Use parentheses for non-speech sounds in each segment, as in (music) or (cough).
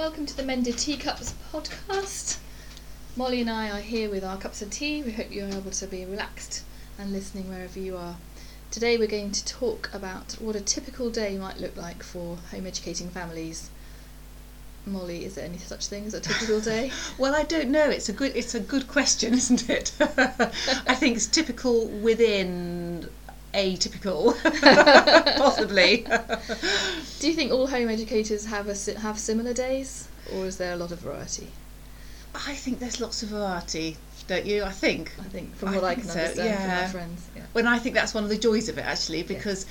Welcome to the Mended Teacups podcast. Molly and I are here with our cups of tea. We hope you're able to be relaxed and listening wherever you are. Today we're going to talk about what a typical day might look like for home educating families. Molly, is there any such thing as a typical (laughs) day? Well, I don't know. It's a good it's a good question, isn't it? (laughs) I think it's typical within atypical, (laughs) possibly. Do you think all home educators have a have similar days, or is there a lot of variety? I think there's lots of variety, don't you? I think. I think from what I, think can so, understand from my friends. Yeah. When I think that's one of the joys of it, actually, because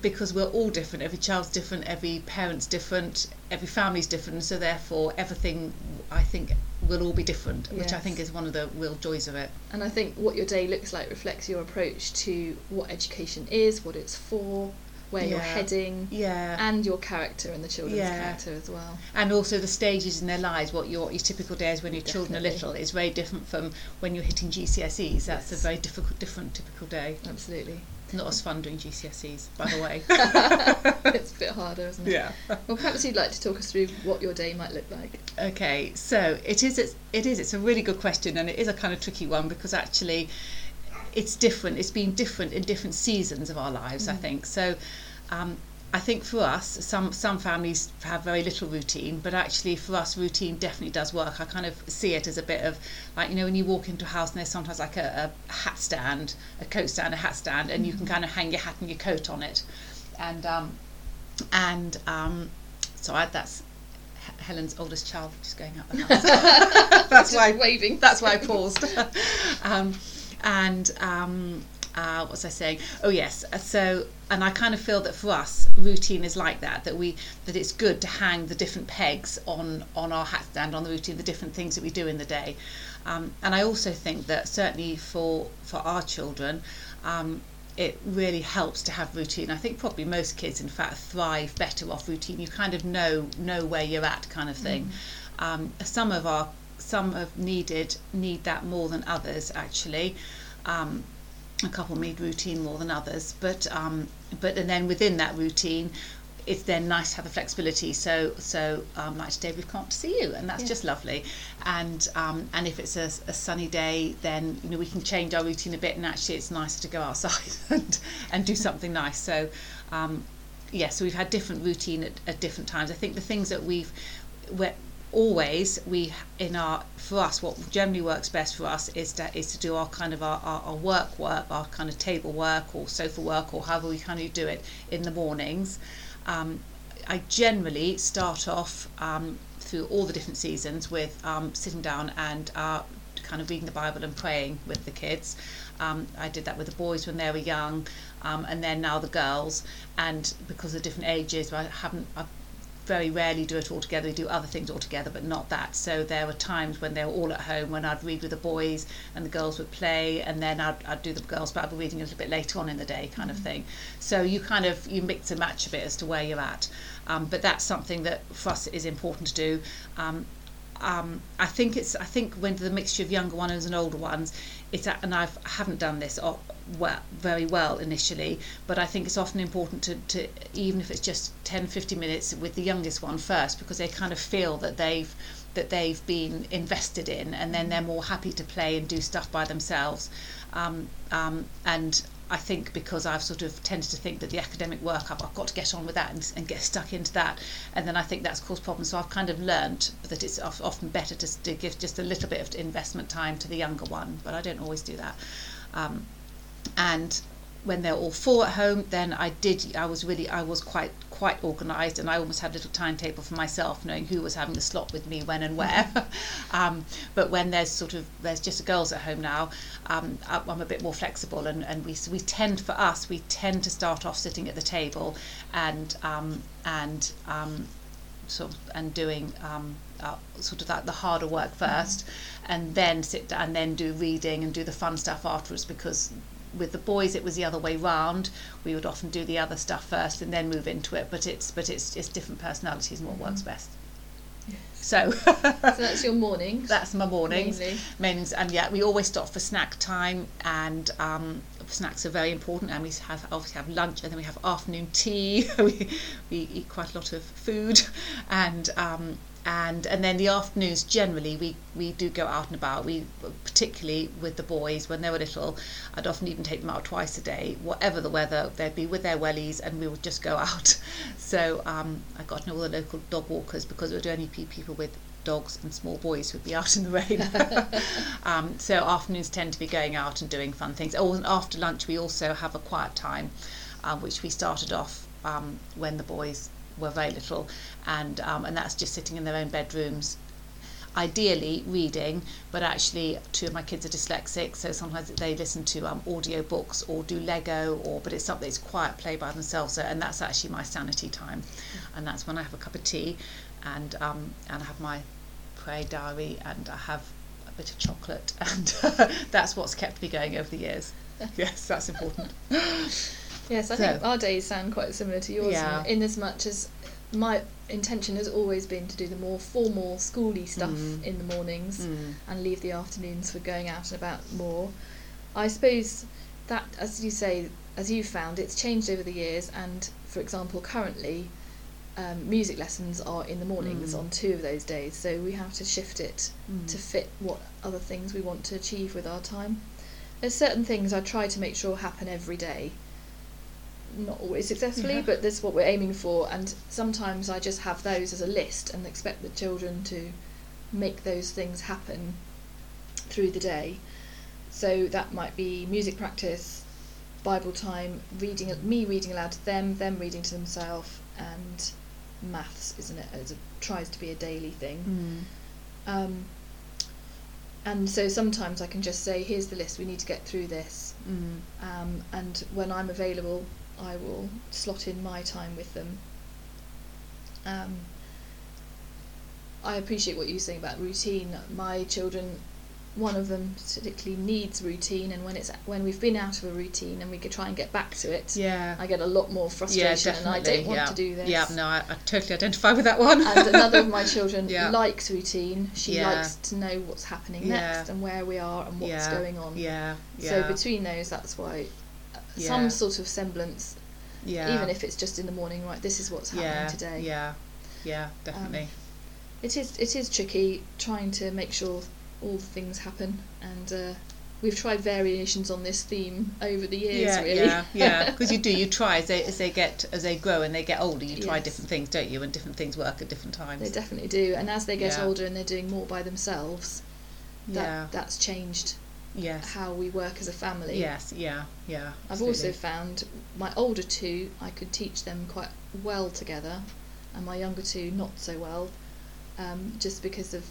because we're all different. Every child's different. Every parent's different. Every family's different. So therefore, everything I think will all be different, which I think is one of the real joys of it. And I think what your day looks like reflects your approach to what education is, what it's for, where you're heading, Yeah. and your character and the children's Yeah. character as well. and also the stages in their lives what your, your typical days when your children are little is very different from when you're hitting GCSEs that's Yes. a very difficult different typical day Absolutely. Not as fun doing GCSEs by the way (laughs) it's a bit harder, isn't it? yeah Well, perhaps you'd like to talk us through what your day might look like. okay so it is it's, it is it's a really good question and it is a kind of tricky one because actually it's different it's been different in different seasons of our lives I Mm. think so um, I think for us, some some families have very little routine, but actually for us, routine definitely does work. I kind of see it as a bit of like you know when you walk into a house and there's sometimes like a, a hat stand, a coat stand, a hat stand, and you can kind of hang your hat and your coat on it, and um, and um, so I, that's Helen's oldest child (laughs) (laughs) just going out the house. that's why waving. that's why I paused. (laughs) um, and um, uh, what was I saying? Oh yes. So and I kind of feel that for us, routine is like that. That we that it's good to hang the different pegs on on our hat stand on the routine, the different things that we do in the day. Um, and I also think that certainly for for our children. Um, it really helps to have routine. I think probably most kids, in fact, thrive better off routine. You kind of know know where you're at, kind of thing. Um, some of our some have needed need that more than others actually. Um, a couple need routine more than others, but um, but and then within that routine, it's then nice to have the flexibility. So so um, like today we've come up to see you, and that's Yeah. just lovely. And um, and if it's a, a sunny day, then you know we can change our routine a bit, and actually it's nicer to go outside (laughs) and and do something nice. So um, yeah, so we've had different routine at, at different times. I think the things that we've we're always we in our for us what generally works best for us is to is to do our kind of our, our, our work work our kind of table work or sofa work or however we kind of do it in the mornings um, I generally start off um, through all the different seasons with um, sitting down and uh, kind of reading the Bible and praying with the kids. Um, I did that with the boys when they were young, um, and then now the girls. And because of different ages, I haven't. I very rarely do it all together. We do other things all together, but not that. So there were times when they were all at home when I'd read with the boys and the girls would play, and then I'd, I'd do the girls' Bible reading a little bit later on in the day, kind of thing. So you kind of you mix and match a bit as to where you're at. Um, but that's something that for us is important to do. Um, um, I think it's I think when the mixture of younger ones and older ones, and I've I haven't done this well, very well initially, but I think it's often important to, to even if it's just 10, 15 minutes with the youngest one first because they kind of feel that they've that they've been invested in and then they're more happy to play and do stuff by themselves. Um, um, and I think because I've sort of tended to think that the academic work I've, I've got to get on with that and, and get stuck into that, and then I think that's caused problems. So I've kind of learnt that it's often better to, to give just a little bit of investment time to the younger one, but I don't always do that. Um, and when they're all four at home, then I did. I was really, I was quite quite organised, and I almost had a little timetable for myself, knowing who was having the slot with me when and where. (laughs) um, but when there's sort of there's just girls at home now, um, I'm a bit more flexible, and, and we we tend for us we tend to start off sitting at the table, and um, and um, sort of and doing um, uh, sort of that the harder work 1st and then sit down and then do reading and do the fun stuff afterwards because with the boys it was the other way round we would often do the other stuff first and then move into it but it's but it's it's different personalities and what works best so So that's your morning. (laughs) that's my mornings Mainly. Men's and yeah, we always stop for snack time, and um, snacks are very important. And we have obviously have lunch, and then we have afternoon tea. (laughs) we we eat quite a lot of food, and um, and and then the afternoons generally we we do go out and about. We particularly with the boys when they were little I'd often even take them out twice a day whatever the weather they'd be with their wellies and we would just go (laughs) out. So um, I got to know all the local dog walkers because there were only people with dogs and small boys who'd be out in the rain. (laughs) (laughs) Um, so afternoons tend to be going out and doing fun things. Oh and after lunch we also have a quiet time um, which we started off um, when the boys were very little, and um, and that's just sitting in their own bedrooms. Ideally reading, but actually two of my kids are dyslexic, so sometimes they listen to um, audio books or do Lego, or but it's something that's quiet play by themselves. So, and that's actually my sanity time, and that's when I have a cup of tea, and um, and I have my prayer diary, and I have a bit of chocolate, (laughs) and that's what's kept me going over the years. (laughs) yes, that's important. (laughs) Yes, I So- think our days sound quite similar to yours, Yeah. in as much as my intention has always been to do the more formal, schooly stuff Mm. in the mornings Mm. and leave the afternoons for going out and about more. I suppose that, as you say, as you've found, it's changed over the years. And for example, currently, um, music lessons are in the mornings Mm. on two of those days, so we have to shift it Mm. to fit what other things we want to achieve with our time. There's certain things I try to make sure happen every day. Not always successfully, Yeah. but that's what we're aiming for. And sometimes I just have those as a list and expect the children to make those things happen through the day. So that might be music practice, Bible time, reading me reading aloud to them, them reading to themselves, and maths, isn't it? As a, tries to be a daily thing. Mm. Um, and so sometimes I can just say, here's the list, we need to get through this. Mm. Um, and when I'm available, I will slot in my time with them. Um, I appreciate what you're saying about routine. My children, one of them particularly needs routine, and when it's when we've been out of a routine and we could try and get back to it, Yeah. I get a lot more frustration, and I don't want yeah. to do this. Yeah, no, I, I totally identify with that one. and another of my (laughs) children Yeah. likes routine. She Yeah. likes to know what's happening Yeah. next and where we are and what's yeah. going on. Yeah, yeah. So between those, that's why Yeah. some sort of semblance, yeah. even if it's just in the morning, right? This is what's happening yeah, today. Um, Yeah, yeah, definitely. It is it is tricky trying to make sure all things happen, and uh, we've tried variations on this theme over the years. yeah, really. yeah, (laughs) yeah. Because you do, you try as they as they get as they grow and they get older, you try Yes. different things, don't you? And different things work at different times. They definitely do, and as they get Yeah. older and they're doing more by themselves, that yeah. that's changed Yes. how we work as a family. Yes. Yeah. Yeah. I've also found my older two, I could teach them quite well together, and my younger two not so well, um, just because of,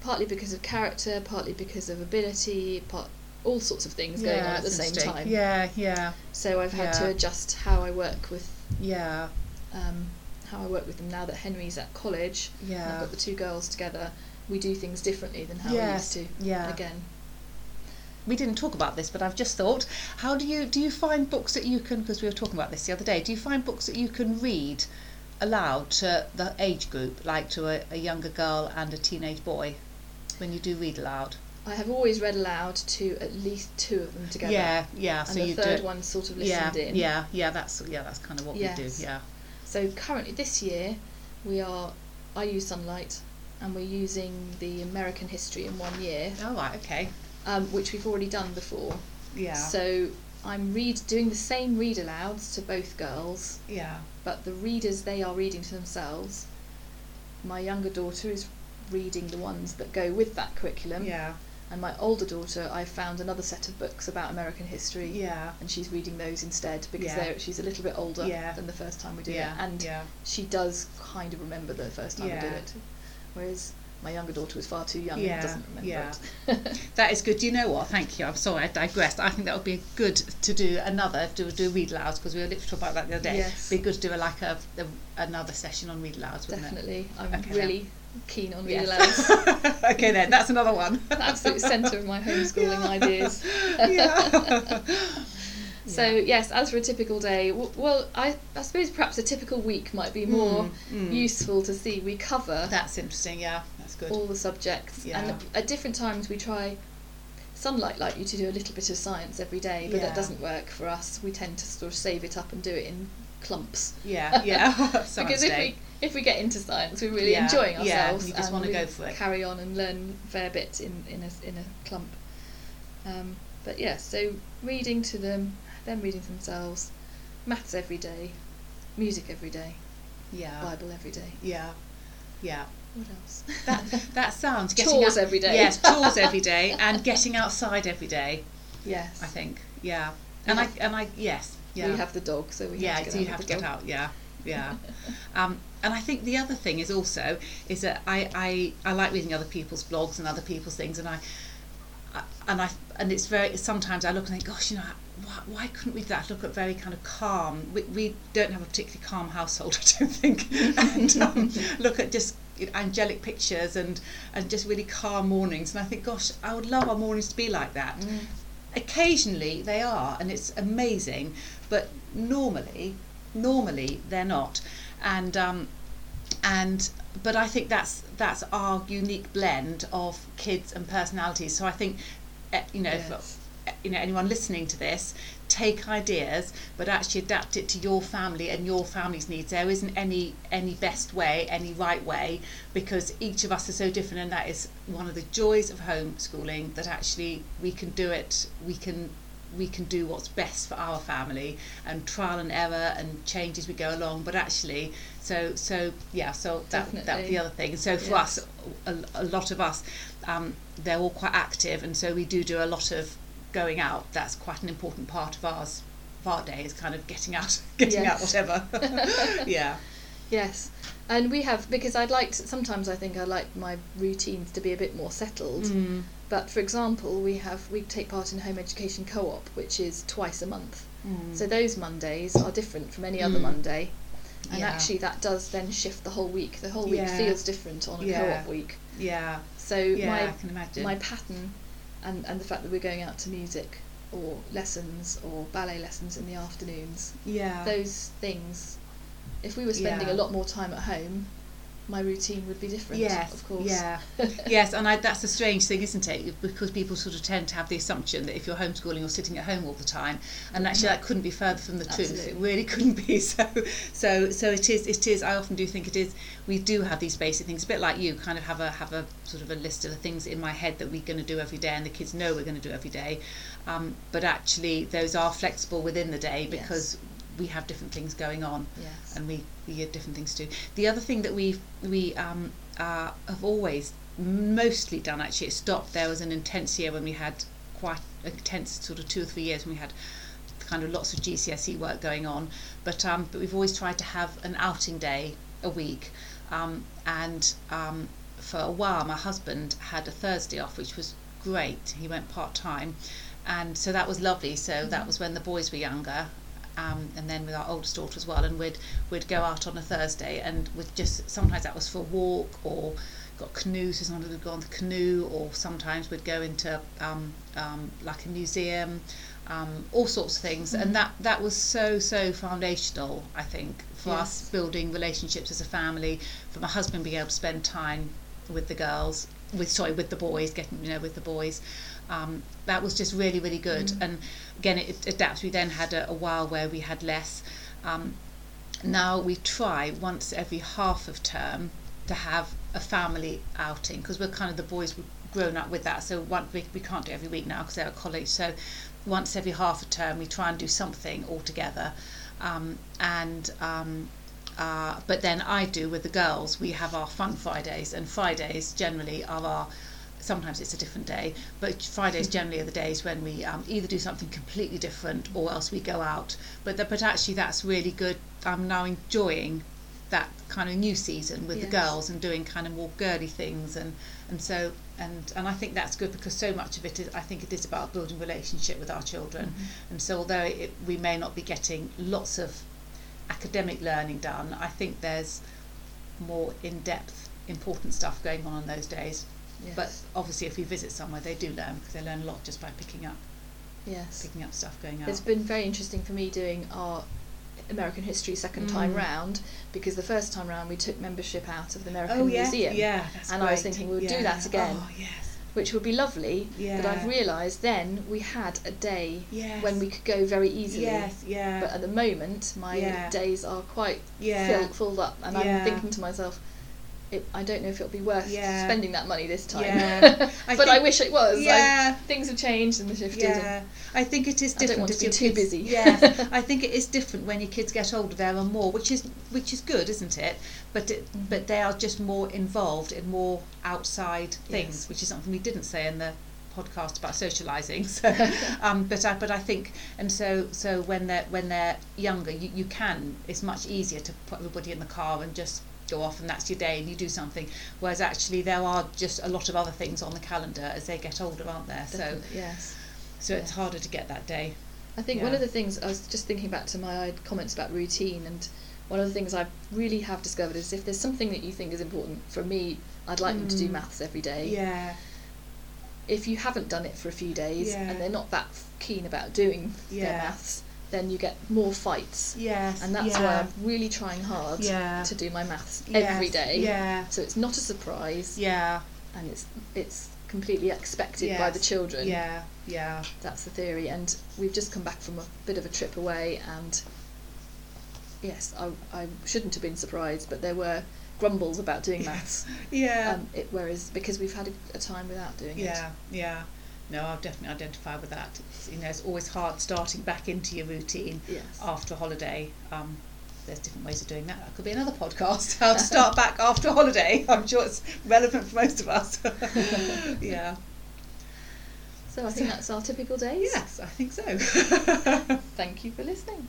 partly because of character, partly because of ability, part all sorts of things going on at the same time. Yeah. Yeah. So I've had to adjust how I work with Yeah. um, how I work with them now that Henry's at college. and I've got the two girls together. We do things differently than how Yes, we used to. yeah. Again, we didn't talk about this, but I've just thought, how do you do you find books that you can? Because we were talking about this the other day. Do you find books that you can read aloud to the age group, like to a, a younger girl and a teenage boy, when you do read aloud? I have always read aloud to at least two of them together. Yeah, yeah. And so the you third one sort of yeah, listened in. yeah, yeah. That's yeah. That's kind of what we do. Yeah. So currently this year we are I use Sonlight and we're using the American history in one year, Oh right. Okay. Um, which we've already done before. Yeah. So I'm read doing the same read alouds to both girls, yeah. but the readers they are reading to themselves. My younger daughter is reading the ones that go with that curriculum, Yeah. and my older daughter I found another set of books about American history. Yeah. And she's reading those instead because Yeah. she's a little bit older Yeah. than the first time we did Yeah. it, and yeah. she does kind of remember the first time we did it, whereas my younger daughter was far too young Yeah, and doesn't remember yeah. it. (laughs) That is good. Do you know what? Thank you. I'm sorry I digressed. I think that would be good to do another do do read louds because we were literally talking about that the other day. Yes. Be good to do a, like a, a another session on read louds, wouldn't Definitely, I'm Okay, really keen on read Yes. alouds. (laughs) okay, then that's another one. (laughs) the absolute centre of my homeschooling Yeah. ideas. yeah. So yes, as for a typical day, well, I, I suppose perhaps a typical week might be more Mm, mm. useful to see. We cover That's interesting. Yeah, good. all the subjects, Yeah. and at different times we try. Sonlight like like you to do a little bit of science every day, but Yeah. that doesn't work for us. We tend to sort of save it up and do it in clumps. Yeah, (laughs) yeah. (laughs) Because if day. if we get into science, we're really Yeah, enjoying yeah, ourselves. you just wanna go for it. Carry on and learn a fair bit in in a in a clump. Um, but yeah, so reading to them, them reading to themselves, maths every day, music every day, Yeah. Bible every day. Yeah. Yeah. What else? (laughs) That that sounds getting Chores out- every day. Yes, chores every (laughs) day and getting outside every day. yes. I think. Yeah. And I and I yes. Yeah. We have the dog, so we yeah, have to get so out you have to get out. Yeah, yeah. (laughs) um, and I think the other thing is also is that I, I I like reading other people's blogs and other people's things, and I, I and I and it's very sometimes I look and think, gosh, you know. Why, why couldn't we do that? Look at very kind of calm. We, we don't have a particularly calm household, I don't think. and um, look at just angelic pictures and and just really calm mornings. And I think, gosh, I would love our mornings to be like that Mm. occasionally they are and it's amazing but normally normally they're not and um and but I think that's that's our unique blend of kids and personalities so I think eh, you know Yes. You know anyone listening to this take ideas but actually adapt it to your family and your family's needs there isn't any any best way any right way because each of us is so different and that is one of the joys of homeschooling that actually we can do it we can we can do what's best for our family and trial and error and change as we go along but actually so so yeah so that that's Definitely. the other thing so for Yes. us a, a lot of us um, they're all quite active and so we do do a lot of going out that's quite an important part of ours of our day is kind of getting out (laughs) getting out whatever (laughs) yeah Yes, and we have because I'd like to, sometimes I think I like my routines to be a bit more settled. mm. But for example, we have we take part in home education co-op, which is twice a month. Mm. So those Mondays are different from any other Mm. Monday, and Yeah. actually that does then shift the whole week. The whole week Yeah. feels different on a Yeah. co-op week. yeah So my can imagine my pattern, and and the fact that we're going out to music or lessons or ballet lessons in the afternoons yeah those things if we were spending Yeah. a lot more time at home my routine would be different Yes, of course yeah, (laughs) yes, and I, that's a strange thing, isn't it? Because people sort of tend to have the assumption that if you're homeschooling, you're sitting at home all the time, and actually that couldn't be further from the truth. It really (laughs) couldn't be. So, so, so it is. It is. I often do think it is. We do have these basic things, a bit like you, kind of have a have a sort of a list of the things in my head that we're going to do every day, and the kids know we're going to do every day. Um, but actually, those are flexible within the day Yes. We have different things going on yes and we, we get different things to do. The other thing that we we um, uh, have always mostly done actually, it stopped. There was an intense year when we had quite a intense sort of two or three years when we had kind of lots of GCSE work going on. But um, but we've always tried to have an outing day a week, um, and um, for a while my husband had a Thursday off, which was great. He went part time, and so that was lovely. So that was when the boys were younger, um, and then with our oldest daughter as well. And we'd we'd go out on a Thursday, and we'd just sometimes that was for a walk or got canoes. So sometimes we'd go on the canoe, or sometimes we'd go into um, um, like a museum, um, all sorts of things. Mhm. And that that was so so foundational, I think, for us building relationships as a family, for my husband being able to spend time with the girls, with sorry with the boys, getting you know with the boys. Um, that was just really really good. Mm. And again, it, it adapts. We then had a, a while where we had less. Um, now we try once every half of term to have a family outing because we're kind of the boys were grown up with that. So one we, we can't do every week now because they're at college. So once every half a term we try and do something all together. Um, and um, uh, but then I do with the girls. We have our fun Fridays, and Fridays generally are our. Sometimes it's a different day, but Fridays generally are the days when we um, either do something completely different or else we go out. But the, but actually that's really good. I'm now enjoying that kind of new season with the girls and doing kind of more girly things and and so and and I think that's good because so much of it is I think it is about building relationship with our children Mm-hmm. and so although it, we may not be getting lots of academic learning done I think there's more in-depth important stuff going on in those days yes. but obviously if we visit somewhere they do learn because they learn a lot just by picking up yes picking up stuff going out It's been very interesting for me doing our American history second time Mm. round because the first time round we took membership out of the American oh yeah Museum yeah that's and I was thinking we'll do that again. oh yes which would be lovely. yeah. But I've realised then we had a day Yes. when we could go very easily. Yes, yeah. But at the moment, my Yeah. days are quite Yeah. filled, filled up, and Yeah. I'm thinking to myself, it, I don't know if it'll be worth Yeah. spending that money this time. Yeah. (laughs) I but I think- wish it was. I- Yeah. things have changed and shifted. and- Yeah, I think it is I don't different. want to be too kids- busy. yes, (laughs) I think it is different when your kids get older. There are more, which is which is good, isn't it? But it, Mhm. but they are just more involved in more outside things, Yes. which is something we didn't say in the podcast about socializing. (laughs) So, um, but I but I think and so so when they're when they're younger, you, you can it's much easier to put everybody in the car and just go off and that's your day and you do something whereas actually there are just a lot of other things on the calendar as they get older aren't there so yes. so it's harder to get that day. I think one of the things I was just thinking back to my comments about routine, and one of the things I really have discovered is if there's something that you think is important for me, I'd like them to do Mm. maths every day. Yeah, If you haven't done it for a few days Yeah. and they're not that keen about doing their maths, then you get more fights. yes, And that's yeah. why I'm really trying hard Yeah. to do my maths Yes, every day. Yeah, So it's not a surprise, yeah, and it's it's completely expected by the children. yeah, yeah, That's the theory, and we've just come back from a bit of a trip away, and yes, I, I shouldn't have been surprised, but there were grumbles about doing (laughs) maths. yeah, Um, it, whereas because we've had a, a time without doing it. yeah, yeah. No, I've definitely identified with that. It's, you know, it's always hard starting back into your routine. Yes. after a holiday. Um, there's different ways of doing that. That could be another podcast. (laughs) How to start back after a holiday. (laughs) I'm sure it's relevant for most of us. (laughs) yeah. So I think that's our typical days. Yes, I think so. Thank you for listening.